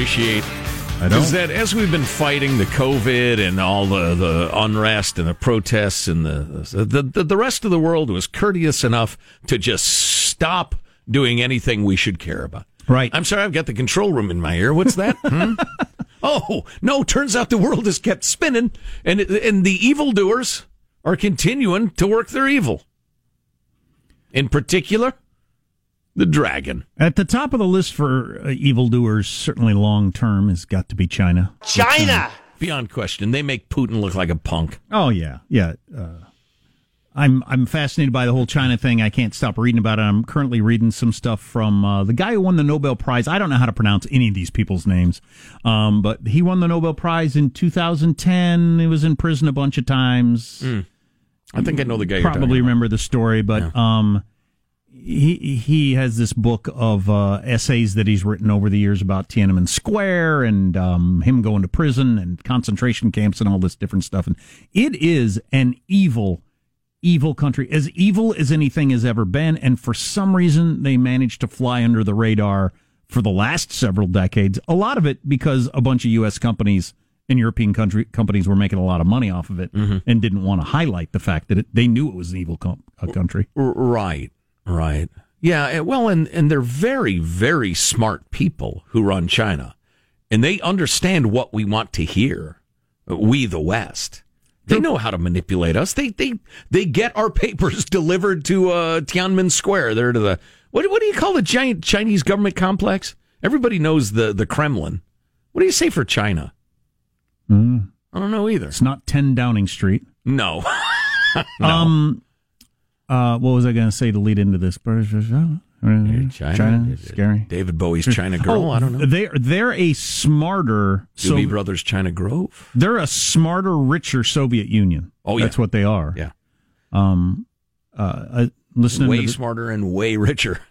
appreciate is that as we've been fighting the COVID and all the, the unrest and the protests and the, the the the rest of the world was courteous enough to just stop doing anything we should care about. Right. I'm sorry, I've got the control room in my ear. What's that? Hmm? Oh no! Turns out the world has kept spinning, and and the evildoers are continuing to work their evil. In particular, the dragon. At the top of the list for uh, evildoers, certainly long term, has got to be China. China. Beyond question, they make Putin look like a punk. Oh yeah, yeah. Uh, I'm I'm fascinated by the whole China thing. I can't stop reading about it. I'm currently reading some stuff from uh, the guy who won the Nobel Prize. I don't know how to pronounce any of these people's names, um, but he won the Nobel Prize in 2010. He was in prison a bunch of times. I think I know the guy. you're talking Probably about. remember the story, but um, he he has this book of uh, essays that he's written over the years about Tiananmen Square and um, him going to prison and concentration camps and all this different stuff. And it is an evil, evil country, as evil as anything has ever been. And for some reason, they managed to fly under the radar for the last several decades. A lot of it because a bunch of U.S. companies and European country companies were making a lot of money off of it and didn't want to highlight the fact that it, they knew it was an evil com- country. Right, right. Yeah, well, and, and they're very, very smart people who run China. And they understand what we want to hear, we, the West. They know how to manipulate us. They they they get our papers delivered to uh, Tiananmen Square. There to the what what do you call the giant Chinese government complex? Everybody knows the the Kremlin. What do you say for China? I don't know either. It's not 10 Downing Street. No, Um, uh, what was I going to say to lead into this? China, China, scary. David Bowie's China Girl. Oh, I don't know. They're they're a smarter. So Brothers China Grove. they're a smarter, richer Soviet Union. Oh, yeah. that's what they are. Yeah. Um. Uh. listening way to the- smarter and way richer.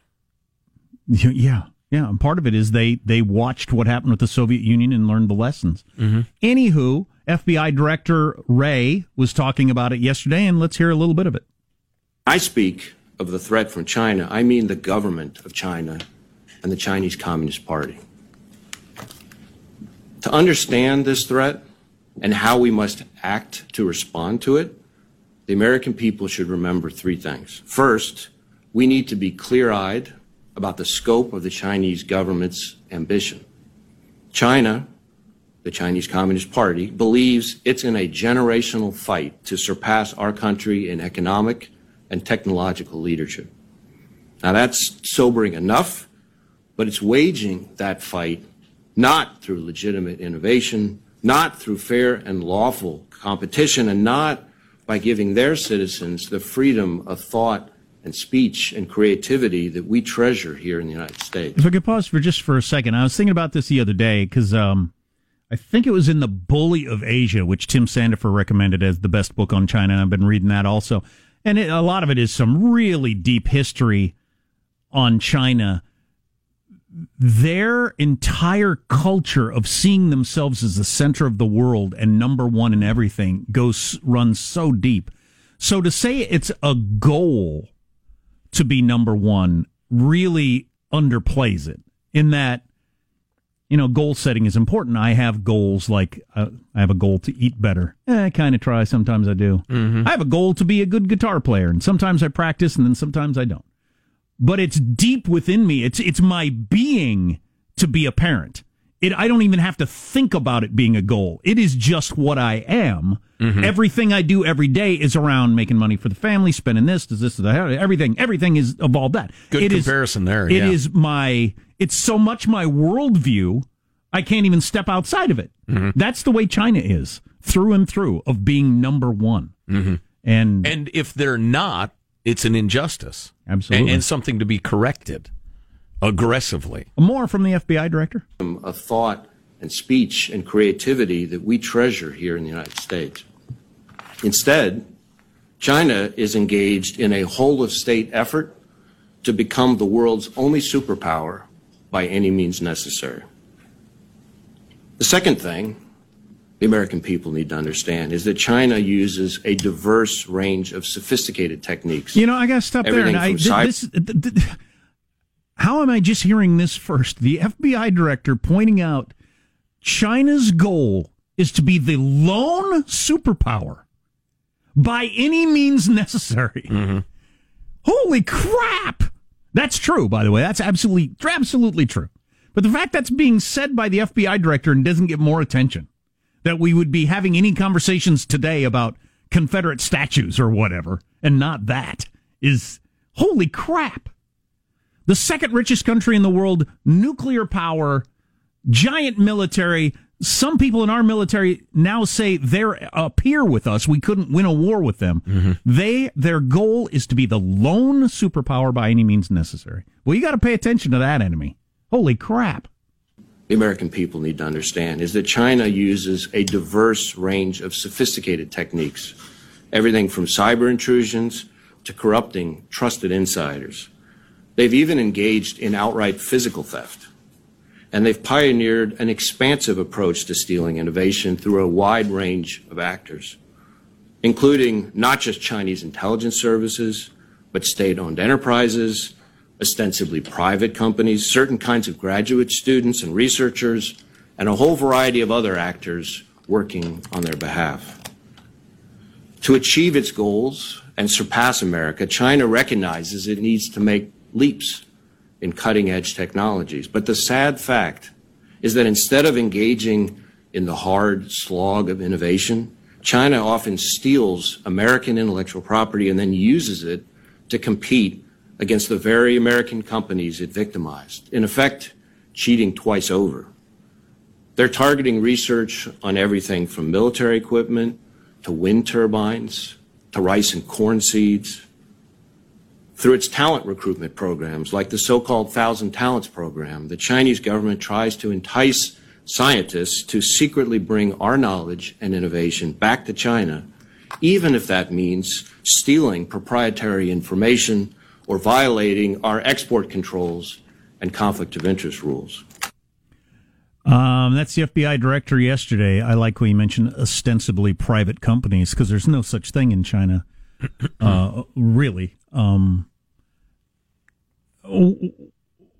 Yeah, yeah. And part of it is they they watched what happened with the Soviet Union and learned the lessons. Mm-hmm. Anywho, FBI Director Wray was talking about it yesterday, and let's hear a little bit of it. I speak of the threat from China, I mean the government of China and the Chinese Communist Party. To understand this threat and how we must act to respond to it, the American people should remember three things. First, we need to be clear eyed about the scope of the Chinese government's ambition. China, the Chinese Communist Party, believes it's in a generational fight to surpass our country in economic and technological leadership. Now that's sobering enough, but it's waging that fight not through legitimate innovation, not through fair and lawful competition, and not by giving their citizens the freedom of thought and speech and creativity that we treasure here in the United States. If I could pause for just for a second, I was thinking about this the other day because um, I think it was in the Bully of Asia, which Tim Sandefur recommended as the best book on China. I've been reading that also, and it, a lot of it is some really deep history on China. Their entire culture of seeing themselves as the center of the world and number one in everything goes runs so deep. So to say it's a goal to be number one really underplays it in that you know goal setting is important. I have goals like uh, i have a goal to eat better. Eh, i kind of try sometimes i do. I have a goal to be a good guitar player and sometimes i practice and then sometimes i don't. But it's deep within me. It's it's my being to be a parent it i don't even have to think about it being a goal it is just what i am everything i do every day is around making money for the family spending this does this that everything everything is evolved that Good It is- comparison there. it yeah. is my it's so much my worldview i can't even step outside of it Mm-hmm. that's the way china is through and through of being number one Mm-hmm. and, And if they're not, it's an injustice. Absolutely. And, and something to be corrected aggressively. more from the fbi director of thought and speech and creativity that we treasure here in the United States. Instead, China is engaged in a whole of state effort to become the world's only superpower by any means necessary. The second thing the American people need to understand is that China uses a diverse range of sophisticated techniques. you know i gotta stop there Everything and i from cyber- this th- th- how am I just hearing this first? The FBI director pointing out China's goal is to be the lone superpower by any means necessary. Mm-hmm. Holy crap! That's true, by the way. That's absolutely, absolutely true. But the fact that's being said by the FBI director and doesn't get more attention, that we would be having any conversations today about Confederate statues or whatever, and not that, is holy crap. The second richest country in the world, nuclear power, giant military. Some people in our military now say they're up here with us. We couldn't win a war with them. Mm-hmm. They their goal is to be the lone superpower by any means necessary. Well, you got to pay attention to that enemy. Holy crap! The American people need to understand is that China uses a diverse range of sophisticated techniques, everything from cyber intrusions to corrupting trusted insiders. They've even engaged in outright physical theft and they've pioneered an expansive approach to stealing innovation through a wide range of actors, including not just Chinese intelligence services, but state-owned enterprises, ostensibly private companies, certain kinds of graduate students and researchers, and a whole variety of other actors working on their behalf. To achieve its goals and surpass America, China recognizes it needs to make leaps in cutting edge technologies. But the sad fact is that instead of engaging in the hard slog of innovation, China often steals American intellectual property and then uses it to compete against the very American companies it victimized, in effect, cheating twice over. They're targeting research on everything from military equipment to wind turbines to rice and corn seeds through its talent recruitment programs, like the so-called Thousand Talents program, the Chinese government tries to entice scientists to secretly bring our knowledge and innovation back to China, even if that means stealing proprietary information or violating our export controls and conflict of interest rules. Um, that's the FBI director yesterday. I like when you mentioned ostensibly private companies because there's no such thing in China, uh, really. Um,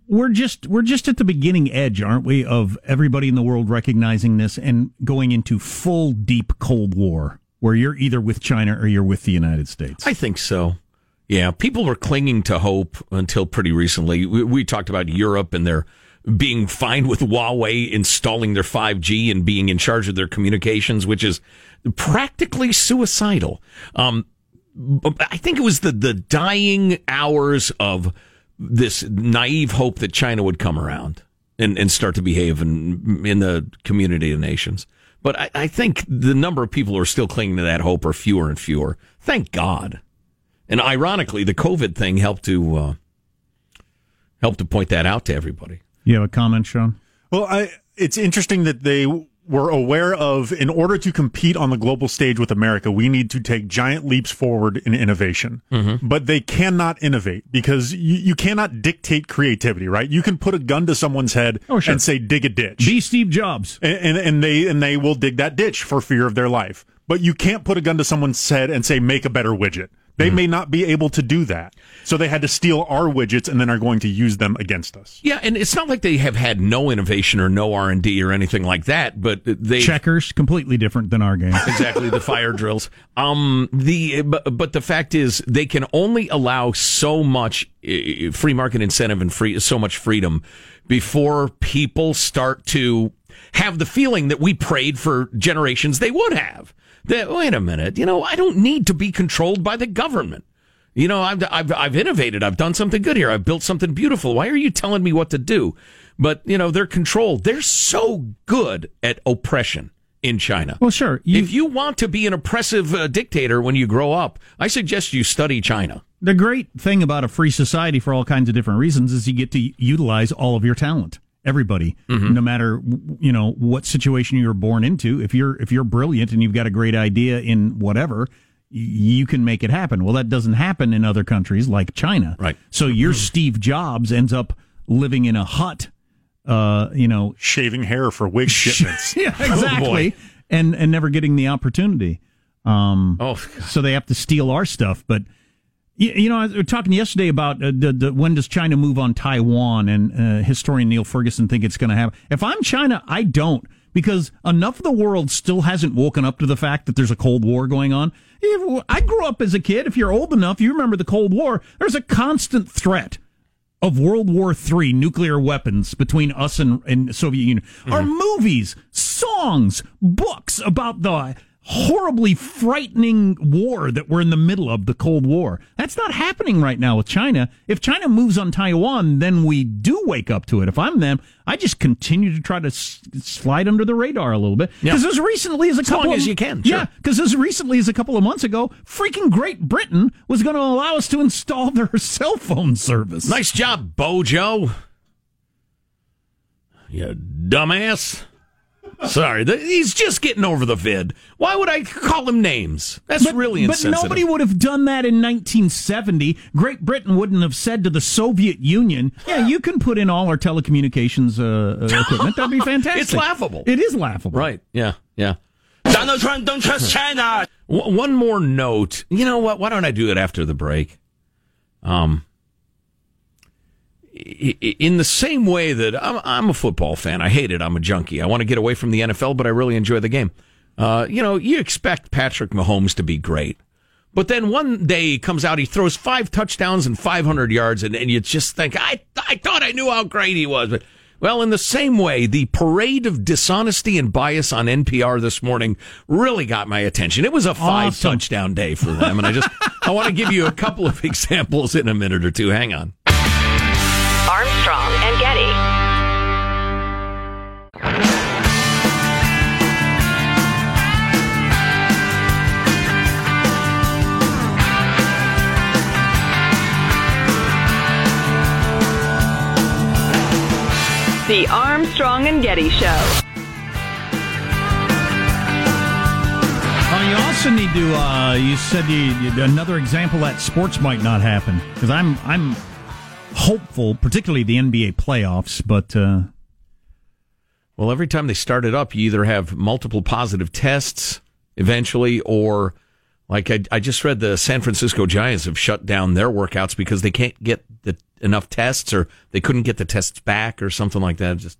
we're just we're just at the beginning edge, aren't we, of everybody in the world recognizing this and going into full deep Cold War, where you're either with China or you're with the United States. I think so. Yeah, people were clinging to hope until pretty recently. We, we talked about Europe and their being fine with Huawei installing their 5G and being in charge of their communications, which is practically suicidal. Um, I think it was the the dying hours of this naive hope that China would come around and, and start to behave in, in the community of nations. But I, I think the number of people who are still clinging to that hope are fewer and fewer. Thank God. And ironically, the COVID thing helped to uh, help to point that out to everybody. You have a comment, Sean? Well, I, it's interesting that they we're aware of in order to compete on the global stage with America, we need to take giant leaps forward in innovation. Mm-hmm. But they cannot innovate because you, you, cannot dictate creativity, right? You can put a gun to someone's head oh, sure. and say, dig a ditch. Be Steve Jobs. And, and, and, they, and they will dig that ditch for fear of their life. But you can't put a gun to someone's head and say, make a better widget. They mm-hmm. may not be able to do that. So they had to steal our widgets and then are going to use them against us. Yeah, and it's not like they have had no innovation or no R and D or anything like that. But they checkers completely different than our game. exactly the fire drills. Um, the but, but the fact is they can only allow so much uh, free market incentive and free so much freedom before people start to have the feeling that we prayed for generations they would have that, wait a minute, you know, I don't need to be controlled by the government. You know, I've, I've, I've innovated. I've done something good here. I've built something beautiful. Why are you telling me what to do? But, you know, they're controlled. They're so good at oppression in China. Well, sure. You, if you want to be an oppressive uh, dictator when you grow up, I suggest you study China. The great thing about a free society for all kinds of different reasons is you get to utilize all of your talent everybody mm-hmm. no matter you know what situation you're born into. If you're if you're brilliant and you've got a great idea in whatever you can make it happen. Well that doesn't happen in other countries like china. Right. So your mm-hmm. steve jobs ends up living in a hut uh you know. Shaving hair for wig shipments. Yeah exactly. Oh and and never getting the opportunity. Um oh so they have to steal our stuff but You, know, I was talking yesterday about uh, the, the, when does China move on Taiwan, and uh, historian Niall Ferguson think it's going to happen. If I'm China, I don't because enough of the world still hasn't woken up to the fact that there's a Cold War going on. I grew up as a kid. If you're old enough, you remember the Cold War. There's a constant threat of World War III nuclear weapons between us and, and Soviet Union. Mm-hmm. Our movies, songs, books about the horribly frightening war that we're in the middle of, the Cold War. That's not happening right now with China. If China moves on Taiwan, then we do wake up to it. If I'm them, I just continue to try to s- slide under the radar a little bit. Because yeah. as recently as a as couple long of, as you can, sure. yeah. Because as recently as a couple of months ago, freaking Great Britain was going to allow us to install their cell phone service. Nice job, Bojo. You dumbass. Sorry, the, he's just getting over the vid. Why would I call him names? That's but, really insensitive. But nobody would have done that in 1970. Great Britain wouldn't have said to the Soviet Union, "Yeah, you can put in all our telecommunications uh, uh, equipment. That'd be fantastic." it's laughable. It is laughable. Right? Yeah. Yeah. Donald Trump, don't trust China. One more note. You know what? Why don't I do it after the break? Um, in the same way that I'm, I'm, a football fan, I hate it. I'm a junkie. I want to get away from the NFL, but I really enjoy the game. Uh, you know, you expect Patrick Mahomes to be great, but then one day he comes out, he throws five touchdowns and 500 yards, and, and you just think, I, I thought I knew how great he was. But well, in the same way, the parade of dishonesty and bias on NPR this morning really got my attention. It was a five awesome. touchdown day for them, and I just I want to give you a couple of examples in a minute or two. Hang on. The Armstrong and Getty Show. Oh, you also need to. Uh, you said you, you, another example that sports might not happen because I'm I'm hopeful, particularly the NBA playoffs, but. Uh, well, every time they start it up, you either have multiple positive tests eventually, or like I, I just read the San Francisco Giants have shut down their workouts because they can't get the, enough tests, or they couldn't get the tests back, or something like that. Just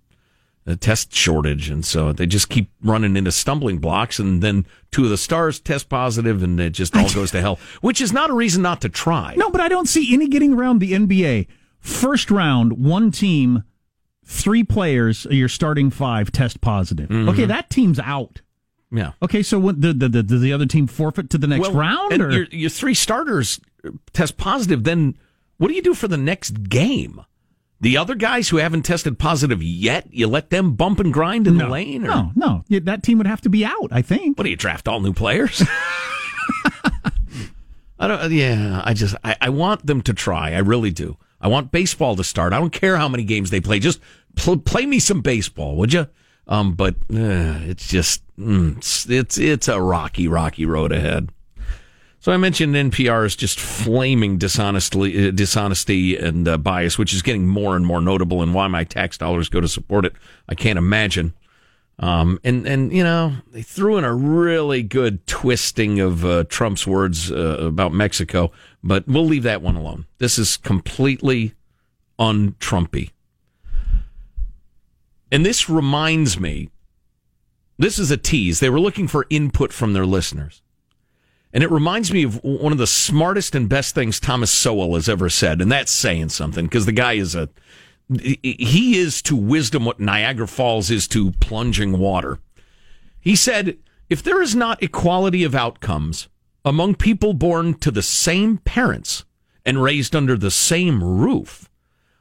a test shortage, and so they just keep running into stumbling blocks, and then two of the stars test positive, and it just all goes to hell. Which is not a reason not to try. No, but I don't see any getting around the NBA. First round, one team, three players, your starting five test positive. Mm-hmm. Okay, that team's out. Yeah. Okay, so what, the, the, the, does the other team forfeit to the next well, round? Or? Your, your three starters test positive, then what do you do for the next game? The other guys who haven't tested positive yet, you let them bump and grind in no, the lane? Or? No, no. That team would have to be out, I think. What do you draft all new players? I don't. Yeah, I just I, I want them to try. I really do. I want baseball to start. I don't care how many games they play. Just pl- play me some baseball, would you? Um, but uh, it's just mm, it's, it's it's a rocky, rocky road ahead. So I mentioned NPR is just flaming dishonesty, uh, dishonesty and uh, bias, which is getting more and more notable, and why my tax dollars go to support it, I can't imagine. Um, and and you know they threw in a really good twisting of uh, Trump's words uh, about Mexico, but we'll leave that one alone. This is completely un-Trumpy, and this reminds me. This is a tease. They were looking for input from their listeners. And it reminds me of one of the smartest and best things Thomas Sowell has ever said. And that's saying something because the guy is a he is to wisdom what Niagara Falls is to plunging water. He said, if there is not equality of outcomes among people born to the same parents and raised under the same roof,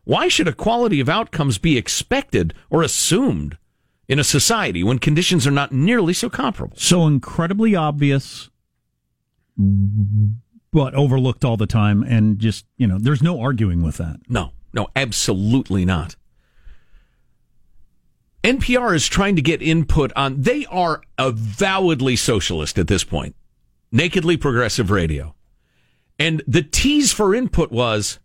why should equality of outcomes be expected or assumed in a society when conditions are not nearly so comparable? So incredibly obvious, but overlooked all the time. And just, you know, there's no arguing with that. No. No, absolutely not. NPR is trying to get input on, they are avowedly socialist at this point, nakedly progressive radio. And the tease for input was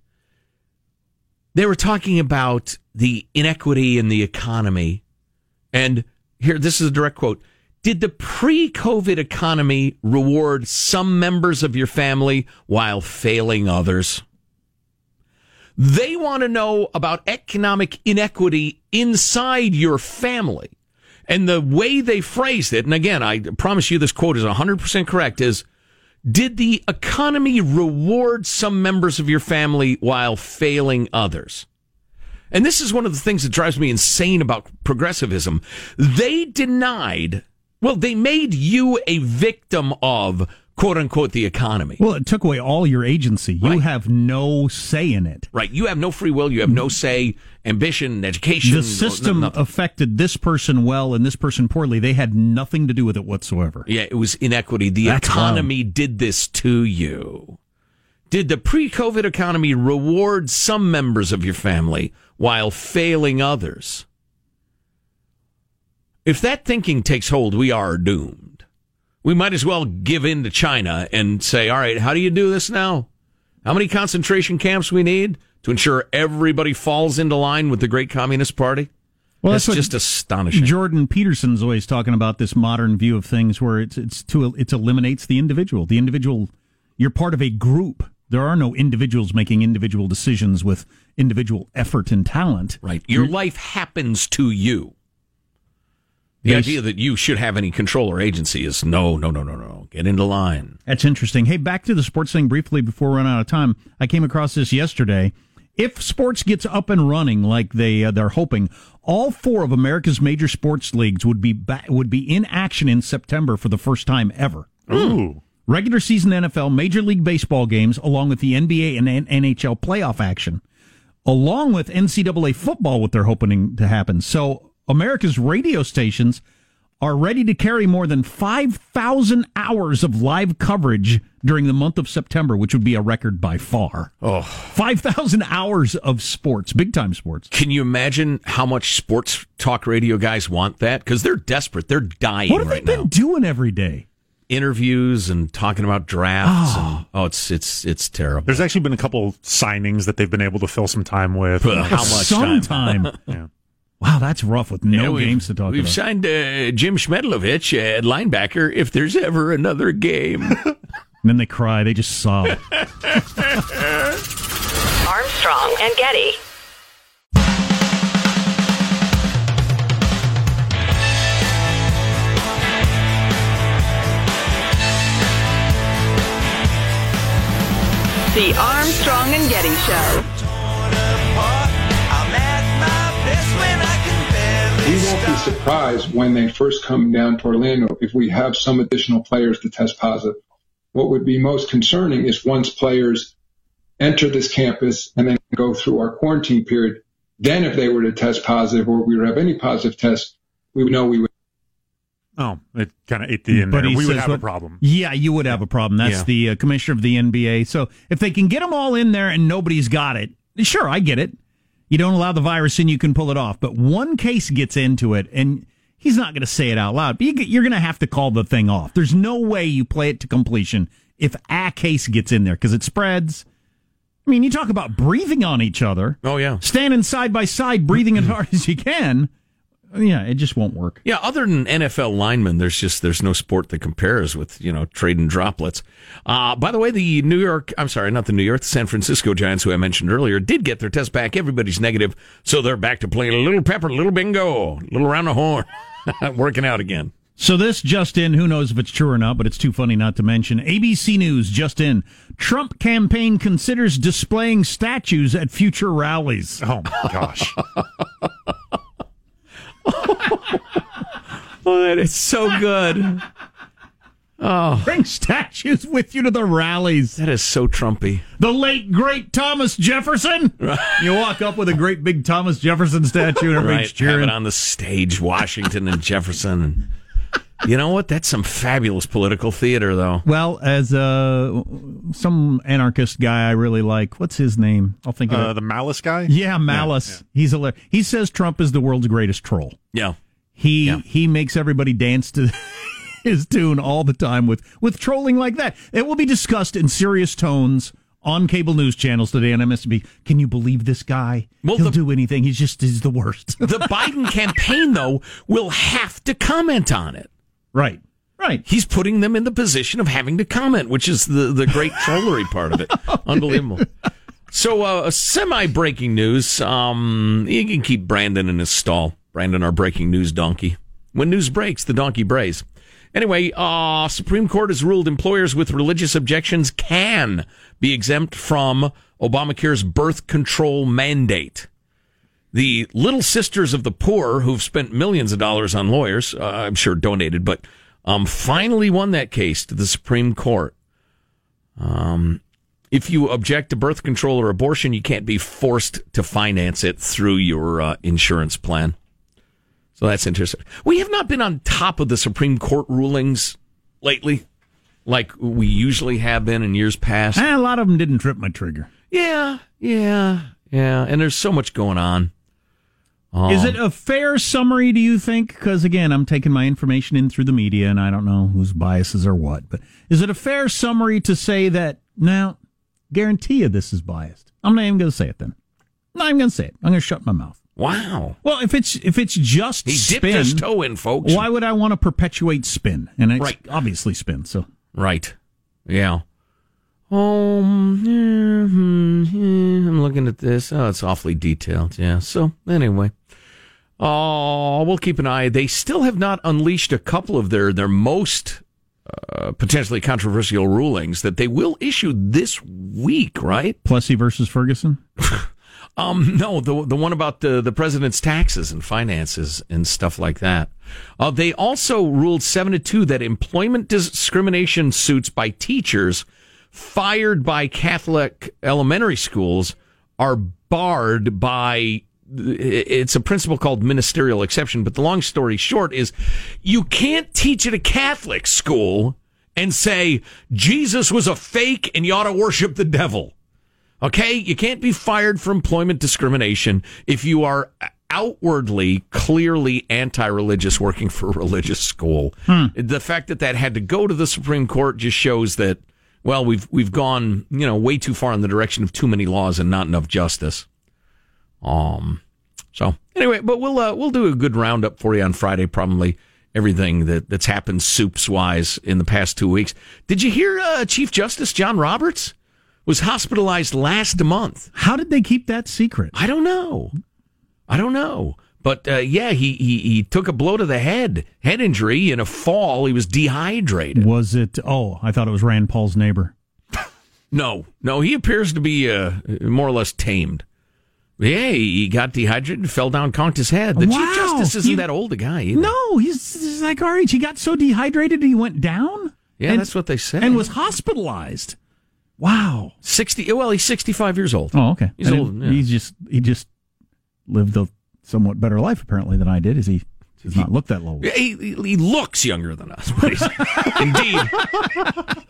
they were talking about the inequity in the economy. And here, this is a direct quote Did the pre COVID economy reward some members of your family while failing others? They want to know about economic inequity inside your family. And the way they phrased it, and again, I promise you this quote is 100% correct, is Did the economy reward some members of your family while failing others? And this is one of the things that drives me insane about progressivism. They denied, well, they made you a victim of quote unquote the economy. Well, it took away all your agency. You Right. have no say in it. Right. You have no free will. You have no say, ambition, education. The system nothing. affected this person well and this person poorly. They had nothing to do with it whatsoever. Yeah, it was inequity. The That's economy did this to you. Did the pre COVID economy reward some members of your family while failing others? If that thinking takes hold, we are doomed. We might as well give in to China and say, all right, how do you do this now? How many concentration camps we need to ensure everybody falls into line with the great Communist Party? Well, that's, that's just astonishing. Jordan Peterson's always talking about this modern view of things where it's it's to it eliminates the individual. The individual you're part of a group. There are no individuals making individual decisions with individual effort and talent. Right. Your life happens to you. The Yes. idea that you should have any control or agency is no, no, no, no, no. Get into line. That's interesting. Hey, back to the sports thing briefly before we run out of time. I came across this yesterday. If sports gets up and running like they uh, they're hoping, all four of America's major sports leagues would be back, would be in action in September for the first time ever. Ooh. Regular season NFL, Major League Baseball games, along with the NBA and N- NHL playoff action, along with NCAA football, what they're hoping to happen. So America's radio stations are ready to carry more than 5,000 hours of live coverage during the month of September, which would be a record by far. Oh. 5,000 hours of sports, big time sports. Can you imagine how much sports talk radio guys want that? Because they're desperate. They're dying What have right they been now. doing every day? Interviews and talking about drafts. And, ah. oh, it's it's it's terrible. There's actually been a couple signings that they've been able to fill some time with. How much time? Sometime. Yeah. Wow, that's rough with no Yeah, games to talk about. We've signed uh, Jim Schmedlovich at linebacker if there's ever another game. And then they cry. They just sob. Armstrong and Getty. The Armstrong and Getty Show. We won't be surprised when they first come down to Orlando if we have some additional players to test positive. What would be most concerning is once players enter this campus and then go through our quarantine period, then if they were to test positive or we would have any positive tests, we would know we would. Oh, it kind of ate the in there. he We would says have a problem. Yeah, you would have a problem. That's Yeah. the uh, commissioner of the NBA. So if they can get them all in there and nobody's got it, sure, I get it. You don't allow the virus in, you can pull it off. But one case gets into it, and he's not going to say it out loud. But you're going to have to call the thing off. There's no way you play it to completion if a case gets in there because it spreads. I mean, you talk about breathing on each other, oh yeah. standing side by side, breathing as hard as you can. Yeah, it just won't work. Yeah, other than NFL linemen, there's just there's no sport that compares with you know trading droplets. Uh, by the way, the New York, I'm sorry, not the New York, the San Francisco Giants, who I mentioned earlier, did get their test back. Everybody's negative, so they're back to playing a little pepper, a little bingo, a little round the horn, working out again. So this just in, who knows if it's true or not, but it's too funny not to mention. ABC News just in. Trump campaign considers displaying statues at future rallies. Oh my gosh. Oh, that is so good. Oh. Bring statues with you to the rallies. That is so Trumpy. The late great Thomas Jefferson. You walk up with a great big Thomas Jefferson statue and everybody's Right, have it on the stage, Washington and Jefferson, and you know what? That's some fabulous political theater, though. Well, as uh, some anarchist guy I really like, what's his name? I'll think of Uh, it. the Malice guy? Yeah, Malice. He's hilarious. He says Trump is the world's greatest troll. Yeah. He Yeah. he makes everybody dance to his tune all the time with with trolling like that. It will be discussed in serious tones on cable news channels today on MSNBC. Can you believe this guy? Well, He'll the- do anything. He's just he's the worst. The Biden campaign, though, will have to comment on it. Right. Right. He's putting them in the position of having to comment, which is the, the great trollery part of it. Unbelievable. So, uh, semi breaking news. Um, you can keep Brandon in his stall. Brandon, our breaking news donkey. When news breaks, the donkey brays. Anyway, uh, Supreme Court has ruled employers with religious objections can be exempt from Obamacare's birth control mandate. The Little Sisters of the Poor, who've spent millions of dollars on lawyers, uh, I'm sure donated, but um, finally won that case to the Supreme Court. Um, if you object to birth control or abortion, you can't be forced to finance it through your uh, insurance plan. So that's interesting. We have not been on top of the Supreme Court rulings lately, like we usually have been in years past. Eh, a lot of them didn't trip my trigger. Yeah, yeah, yeah. And there's so much going on. Um, Is it a fair summary, do you think? Because again, I'm taking my information in through the media and I don't know whose biases are what, but is it a fair summary to say that, now, guarantee you this is biased? I'm not even going to say it then. I'm not even going to say it. I'm going to shut my mouth. Wow. Well, if it's if it's just He spin, dipped his toe in, folks. why would I want to perpetuate spin? And it's Right. obviously spin. So Right. Yeah. Um, yeah, hmm, yeah, I'm looking at this. Oh, it's awfully detailed. Yeah. So anyway, oh, we'll keep an eye. They still have not unleashed a couple of their their most uh, potentially controversial rulings that they will issue this week. Right? Plessy versus Ferguson. Um, no, the the one about the the president's taxes and finances and stuff like that. Uh, they also ruled seven to two that employment discrimination suits by teachers fired by Catholic elementary schools are barred by. It's a principle called ministerial exception, but the long story short is you can't teach at a Catholic school and say Jesus was a fake and you ought to worship the devil. Okay, you can't be fired for employment discrimination if you are outwardly, clearly anti-religious working for a religious school. The fact that that had to go to the Supreme Court just shows that well, we've we've gone you know way too far in the direction of too many laws and not enough justice. Um. So anyway, but we'll uh, we'll do a good roundup for you on Friday, probably everything that that's happened soups wise in the past two weeks. Did you hear uh, Chief Justice John Roberts was hospitalized last month? How did they keep that secret? I don't know. I don't know. But uh, yeah, he, he he took a blow to the head, head injury in a fall. He was dehydrated. Was it? Oh, I thought it was Rand Paul's neighbor. No, no, he appears to be uh, more or less tamed. Yeah, he got dehydrated, fell down, conked his head. The Wow. chief justice isn't He- that old a guy either. No, he's, he's like our age. He got so dehydrated he went down. Yeah, and, that's what they said. and was hospitalized. Wow. sixty. Well, he's sixty-five years old. Oh, okay. He's old, yeah. He's just he just lived a somewhat better life apparently than I did. Is he does not look that low? He, he he looks younger than us, but he's indeed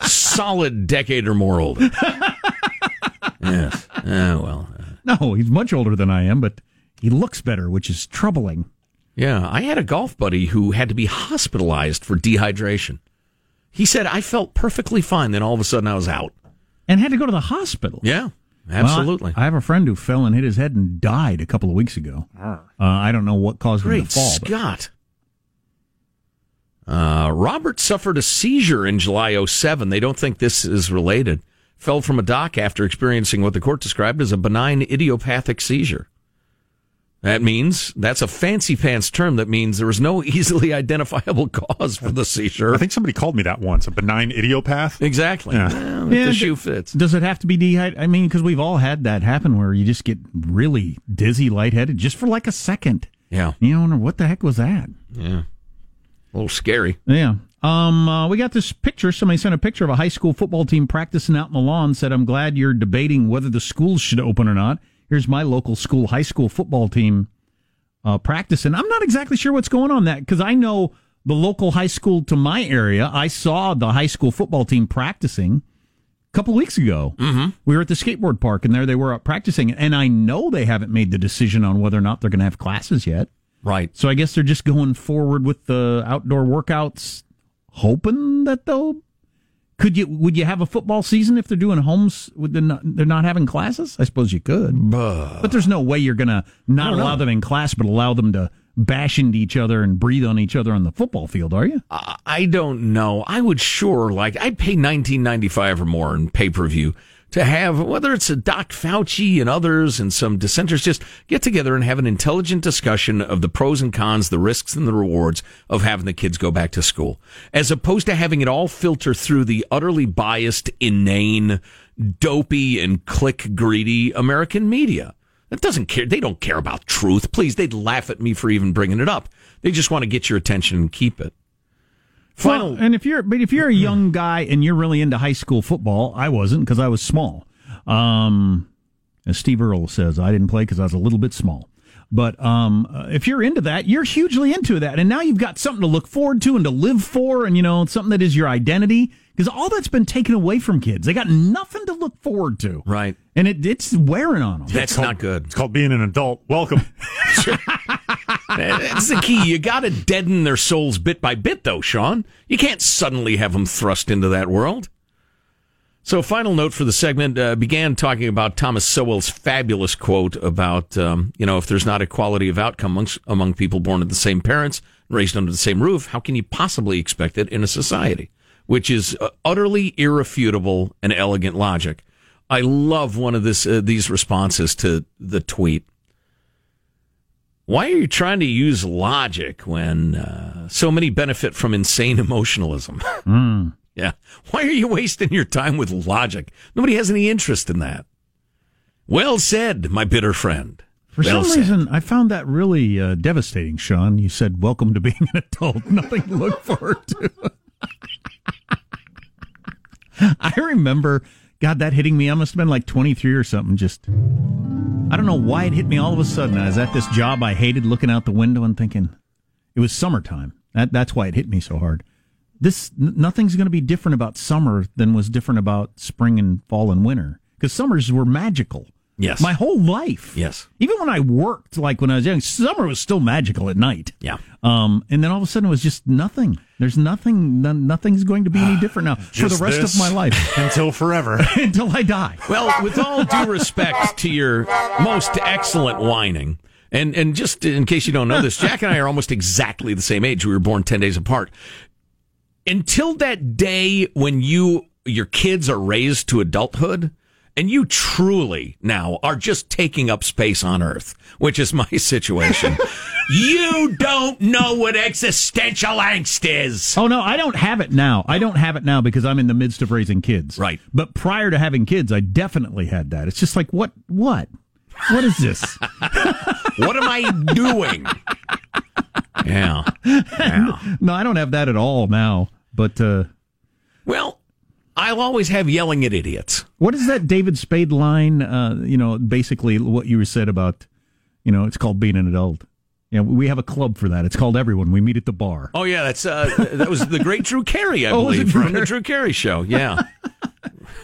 solid decade or more older. yes. Oh well. No, he's much older than I am, but he looks better, which is troubling. Yeah, I had a golf buddy who had to be hospitalized for dehydration. He said I felt perfectly fine, then all of a sudden I was out. And had to go to the hospital. Yeah, absolutely. I, I have a friend who fell and hit his head and died a couple of weeks ago. Uh, I don't know what caused him Great to fall. but- Scott. Uh, Robert suffered a seizure in July 07. They don't think this is related. Fell from a dock after experiencing what the court described as a benign idiopathic seizure. That means that's a fancy pants term that means there was no easily identifiable cause for the seizure. I think somebody called me that once, a benign idiopath. Exactly. Yeah. Well, Yeah, the d- shoe fits. Does it have to be dehydrated? I mean, because we've all had that happen where you just get really dizzy, lightheaded, just for like a second. Yeah. You know, what the heck was that? Yeah. A little scary. Yeah. Um, uh, we got this picture. Somebody sent a picture of a high school football team practicing out in the lawn. Said, "I'm glad you're debating whether the schools should open or not." Here's my local school high school football team uh, practicing. I'm not exactly sure what's going on that because I know the local high school to my area. I saw the high school football team practicing a couple weeks ago. Mm-hmm. We were at the skateboard park, and there they were out practicing. And I know they haven't made the decision on whether or not they're going to have classes yet. Right. So I guess they're just going forward with the outdoor workouts, hoping that they'll. Could you? Would you have a football season if they're doing homes? With the not, they're not having classes. I suppose you could, but there's no way you're gonna not allow them in class, but allow them to bash into each other and breathe on each other on the football field, are you? I I don't know. I would sure like I'd pay nineteen ninety five or more in pay per view to have whether it's a Doc Fauci and others and some dissenters just get together and have an intelligent discussion of the pros and cons, the risks and the rewards of having the kids go back to school, as opposed to having it all filter through the utterly biased, inane, dopey, and click greedy American media. That doesn't care. They don't care about truth. Please, they'd laugh at me for even bringing it up. They just want to get your attention and keep it. Final. Well, and if you're, but if you're a young guy and you're really into high school football, I wasn't because I was small. Um, as Steve Earle says, I didn't play because I was a little bit small. But um, uh, if you're into that, you're hugely into that, and now you've got something to look forward to and to live for, and you know something that is your identity. Because all that's been taken away from kids, they got nothing to look forward to, Right. And it, it's wearing on them. That's called- not good. It's called being an adult. Welcome. That's the key. You got to deaden their souls bit by bit, though, Sean. You can't suddenly have them thrust into that world. So, final note for the segment uh, began talking about Thomas Sowell's fabulous quote about, um, you know, if there's not equality of outcome amongst, among people born of the same parents, raised under the same roof, how can you possibly expect it in a society? Which is uh, utterly irrefutable and elegant logic. I love one of this uh, these responses to the tweet. Why are you trying to use logic when uh, so many benefit from insane emotionalism? Yeah. Why are you wasting your time with logic? Nobody has any interest in that. Well said, my bitter friend. For well some said. reason, I found that really uh, devastating, Sean. You said, Welcome to being an adult. Nothing to look forward to. I remember, God, that hitting me. I must have been like 23 or something. Just, I don't know why it hit me all of a sudden. I was at this job I hated looking out the window and thinking, it was summertime. That, that's why it hit me so hard. This, nothing's going to be different about summer than was different about spring and fall and winter. Because summers were magical. Yes. My whole life. Yes. Even when I worked, like when I was young, summer was still magical at night. Yeah. Um, and then all of a sudden it was just nothing. There's nothing. None, nothing's going to be any different now for the rest of my life until forever. until I die. Well, with all due respect to your most excellent whining, and, and just in case you don't know this, Jack and I are almost exactly the same age. We were born 10 days apart. Until that day when you, your kids are raised to adulthood, and you truly now are just taking up space on Earth, which is my situation. you don't know what existential angst is. Oh no, I don't have it now. I don't have it now because I'm in the midst of raising kids. Right. But prior to having kids, I definitely had that. It's just like what? What? What is this? What am I doing? Yeah. Yeah. no, I don't have that at all now. But uh, Well, I'll always have yelling at idiots. what is that David Spade line? Uh, you know, basically what you said about, you know, it's called being an adult. Yeah, we have a club for that. It's called Everyone. We meet at the bar. Oh yeah, that's uh, that was the great Drew Carey, I Oh, was it believe, Drew from the Drew Carey show. Yeah,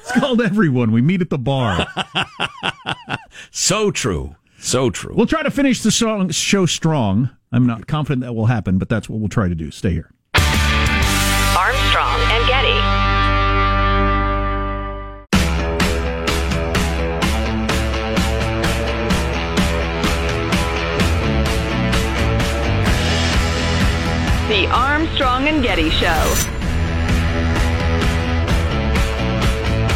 It's called Everyone. We meet at the bar. so true, so true. we'll try to finish the song, show strong. I'm not confident that will happen, but that's what we'll try to do. Stay here. Armstrong and Getty. The Armstrong and Getty Show.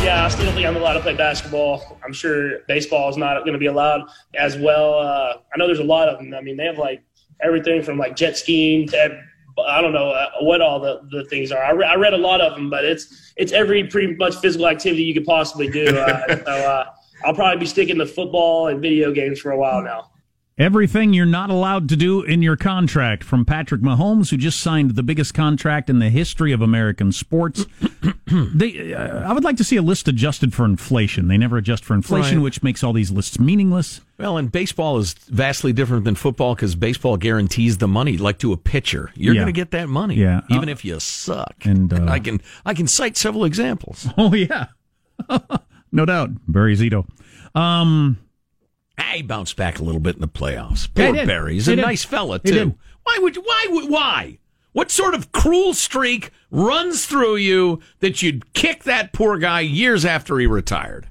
Yeah, I still don't think I'm allowed to play basketball. I'm sure baseball is not going to be allowed as well. Uh, I know there's a lot of them. I mean, they have like everything from like jet skiing to I don't know uh, what all the, the things are. I, re- I read a lot of them, but it's it's every pretty much physical activity you could possibly do. Uh, so uh, I'll probably be sticking to football and video games for a while now. Everything you're not allowed to do in your contract from Patrick Mahomes, who just signed the biggest contract in the history of American sports. they, uh, I would like to see a list adjusted for inflation. They never adjust for inflation, Right. which makes all these lists meaningless. Well, and baseball is vastly different than football because baseball guarantees the money, like to a pitcher. You're Yeah. going to get that money, Yeah. even Uh, if you suck. and, uh, I can I can cite several examples. Oh yeah, no doubt. Barry Zito. Um, I bounced back a little bit in the playoffs. Yeah, he Poor did. Barry. He's He a did. nice fella too. Why would why would why? What sort of cruel streak runs through you that you'd kick that poor guy years after he retired?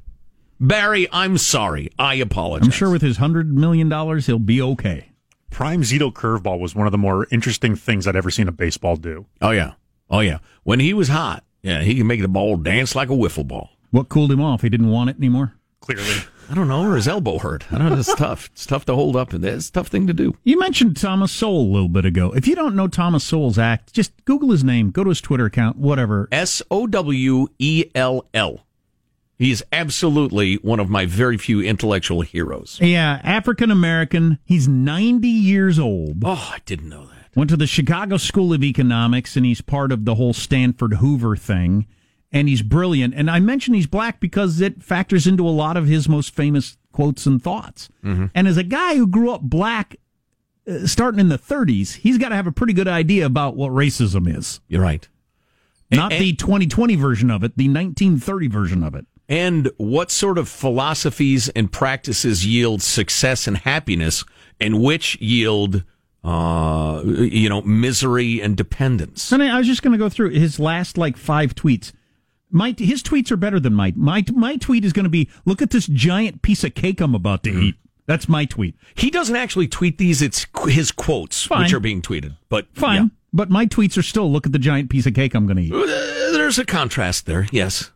Barry, I'm sorry. I apologize. I'm sure with his hundred million dollars, he'll be okay. prime Zito curveball was one of the more interesting things I'd ever seen a baseball do. Oh yeah, oh yeah. When he was hot, yeah, he could make the ball dance like a wiffle ball. What cooled him off? He didn't want it anymore. Clearly, I don't know, or his elbow hurt. I don't know. It's tough. It's tough to hold up, and it's a tough thing to do. You mentioned Thomas Sowell a little bit ago. If you don't know Thomas Sowell's act, just Google his name, go to his Twitter account, whatever. S O W E L L. He is absolutely one of my very few intellectual heroes. Yeah, African American. He's 90 years old. Oh, I didn't know that. Went to the Chicago School of Economics, and he's part of the whole Stanford Hoover thing. And he's brilliant. And I mention he's black because it factors into a lot of his most famous quotes and thoughts. Mm-hmm. And as a guy who grew up black, uh, starting in the 30s, he's got to have a pretty good idea about what racism is. You're right. Not And- the 2020 version of it, the 1930 version of it. And what sort of philosophies and practices yield success and happiness, and which yield, uh, you know, misery and dependence? So I was just going to go through his last like five tweets. My his tweets are better than my my my tweet is going to be look at this giant piece of cake I'm about to Mm-hmm. eat. That's my tweet. He doesn't actually tweet these; it's qu- his quotes Fine. which are being tweeted. But Fine, but my tweets are still look at the giant piece of cake I'm going to eat. Uh, there's a contrast there. Yes.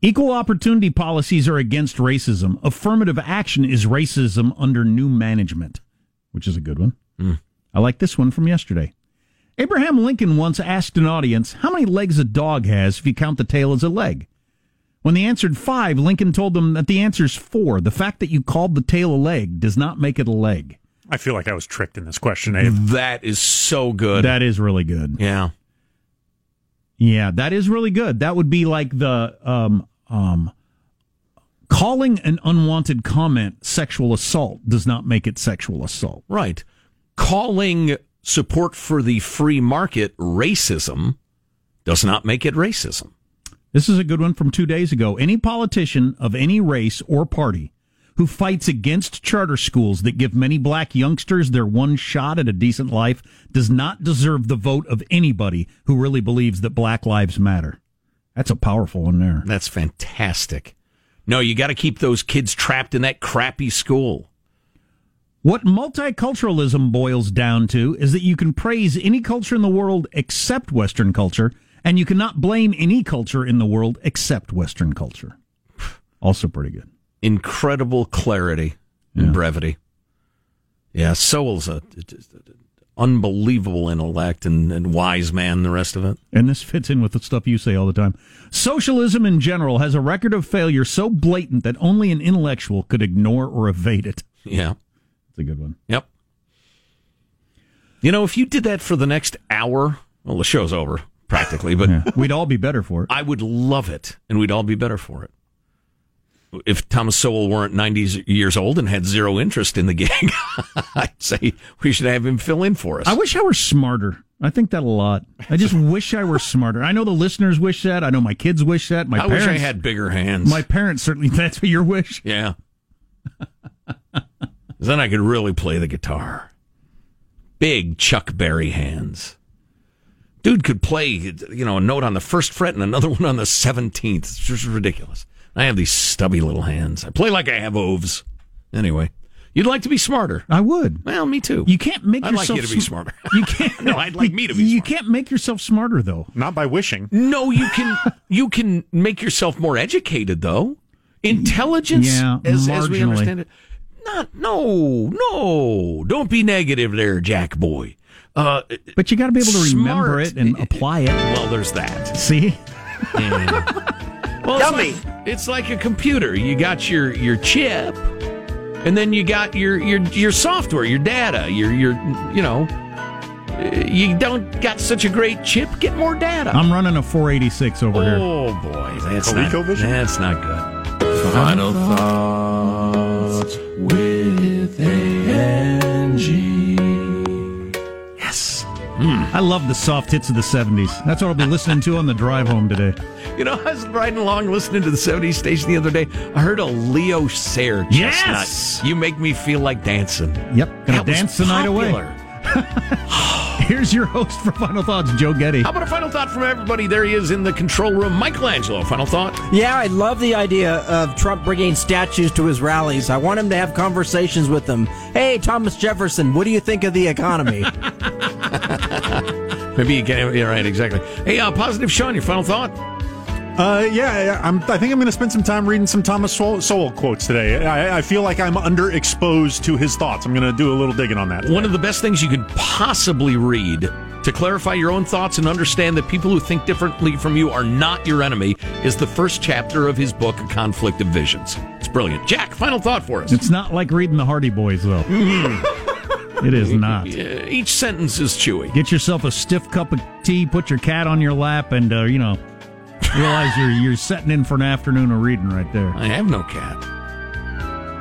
Equal opportunity policies are against racism. Affirmative action is racism under new management, which is a good one. I like this one from yesterday. Abraham Lincoln once asked an audience how many legs a dog has if you count the tail as a leg. When they answered five, Lincoln told them that the answer is four. The fact that you called the tail a leg does not make it a leg. I feel like I was tricked in this question, Abe. That is so good. That is really good. yeah. Yeah, that is really good. That would be like the um um calling an unwanted comment sexual assault does not make it sexual assault. Right. Calling support for the free market racism does not make it racism. This is a good one from 2 days ago. Any politician of any race or party who fights against charter schools that give many black youngsters their one shot at a decent life does not deserve the vote of anybody who really believes that black lives matter. That's a powerful one there. That's fantastic. No, you got to keep those kids trapped in that crappy school. What multiculturalism boils down to is that you can praise any culture in the world except Western culture, and you cannot blame any culture in the world except Western culture. Also pretty good. Incredible clarity and brevity. Yeah, Sowell's a, just a- unbelievable intellect and, and wise man. The rest of it. And this fits in with the stuff you say all the time. Socialism in general has a record of failure so blatant that only an intellectual could ignore or evade it. Yeah. It's a good one. Yep. You know, if you did that for the next hour, well, the show's over practically, but Yeah. We'd all be better for it. I would love it, and we'd all be better for it. If Thomas Sowell weren't 90 years old and had zero interest in the gig, I'd say we should have him fill in for us. I wish I were smarter. I think that a lot. I just wish I were smarter. I know the listeners wish that. I know my kids wish that. My I wish parents I had bigger hands. My parents certainly. That's your wish. yeah. Then I could really play the guitar. Big Chuck Berry hands. Dude could play, you know, a note on the first fret and another one on the 17th. It's just ridiculous. I have these stubby little hands. I play like I have oves. Anyway, you'd like to be smarter. I would. Well, me too. You can't make yourself. I'd like you to be sm- smarter. You can't. No, I'd like me to be You smarter. can't make yourself smarter though. Not by wishing. No, you can you can make yourself more educated though. Intelligence, Yeah, as, as we marginally. understand it. Not no no. Don't be negative there, Jack boy. Uh, But you got to be able to remember it and apply it. well, there's that. See, Well, it's like, it's like a computer. You got your your chip, and then you got your your your software, your data, your your you know. You don't got such a great chip. Get more data. I'm running a 486 over here. Oh boy, that's not, ColecoVision? that's not good. Final thoughts with Angie. Yes. Hmm. I love the soft hits of the 70s. That's what I'll be listening to on the drive home today. You know, I was riding along listening to the 70s station the other day. I heard a Leo Sayer chestnut. Yes! You make me feel like dancing. Yep, gonna That dance the night away. popular. Here's your host for Final Thoughts, Joe Getty. How about a final thought from everybody? There he is in the control room, Michelangelo. Final thought? Yeah, I love the idea of Trump bringing statues to his rallies. I want him to have conversations with them. Hey, Thomas Jefferson, what do you think of the economy? Maybe you get yeah, right, exactly. Hey, uh, positive Sean, your final thought? Uh, yeah, I'm, I think I'm going to spend some time reading some Thomas Sowell, Sowell quotes today. I, I, feel like I'm underexposed to his thoughts. I'm going to do a little digging on that. Today. One of the best things you could possibly read to clarify your own thoughts and understand that people who think differently from you are not your enemy is the first chapter of his book, A Conflict of Visions. It's brilliant. Jack, final thought for us. It's not like reading the Hardy Boys, though. It is not. Each sentence is chewy. Get yourself a stiff cup of tea, put your cat on your lap, and uh, you know, realize you're you're setting in for an afternoon of reading right there. I have no cat.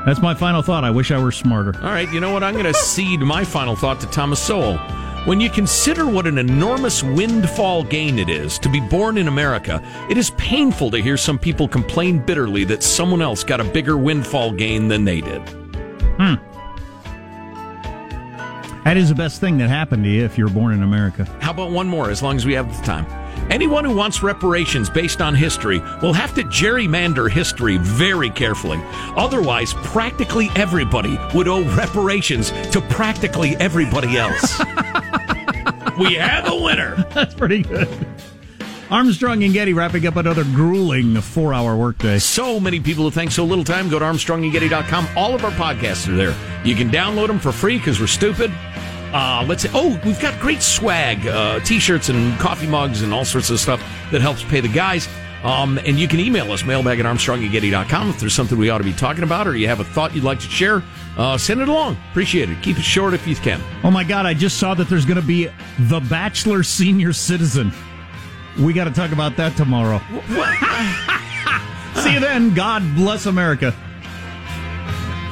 That's my final thought. I wish I were smarter. All right, you know what? I'm going to cede my final thought to Thomas Sowell. When you consider what an enormous windfall gain it is to be born in America, it is painful to hear some people complain bitterly that someone else got a bigger windfall gain than they did. Hmm. That is the best thing that happened to you if you're born in America. How about one more, as long as we have the time? Anyone who wants reparations based on history will have to gerrymander history very carefully. Otherwise, practically everybody would owe reparations to practically everybody else. we have a winner. That's pretty good. Armstrong and Getty wrapping up another grueling four hour workday. So many people who think so little time. Go to ArmstrongandGetty.com. All of our podcasts are there. You can download them for free because we're stupid. Uh, let's say, oh, we've got great swag, uh, t-shirts and coffee mugs and all sorts of stuff that helps pay the guys. Um, and you can email us, mailbag at armstrongandgetty.com if there's something we ought to be talking about or you have a thought you'd like to share. Uh, send it along. Appreciate it. Keep it short if you can. Oh my God, I just saw that there's going to be The Bachelor Senior Citizen. We got to talk about that tomorrow. See you then. God bless America.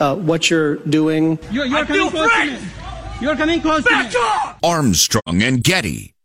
uh, what you're doing? You're, you're coming close to me. You're coming close Back to me. Armstrong and Getty.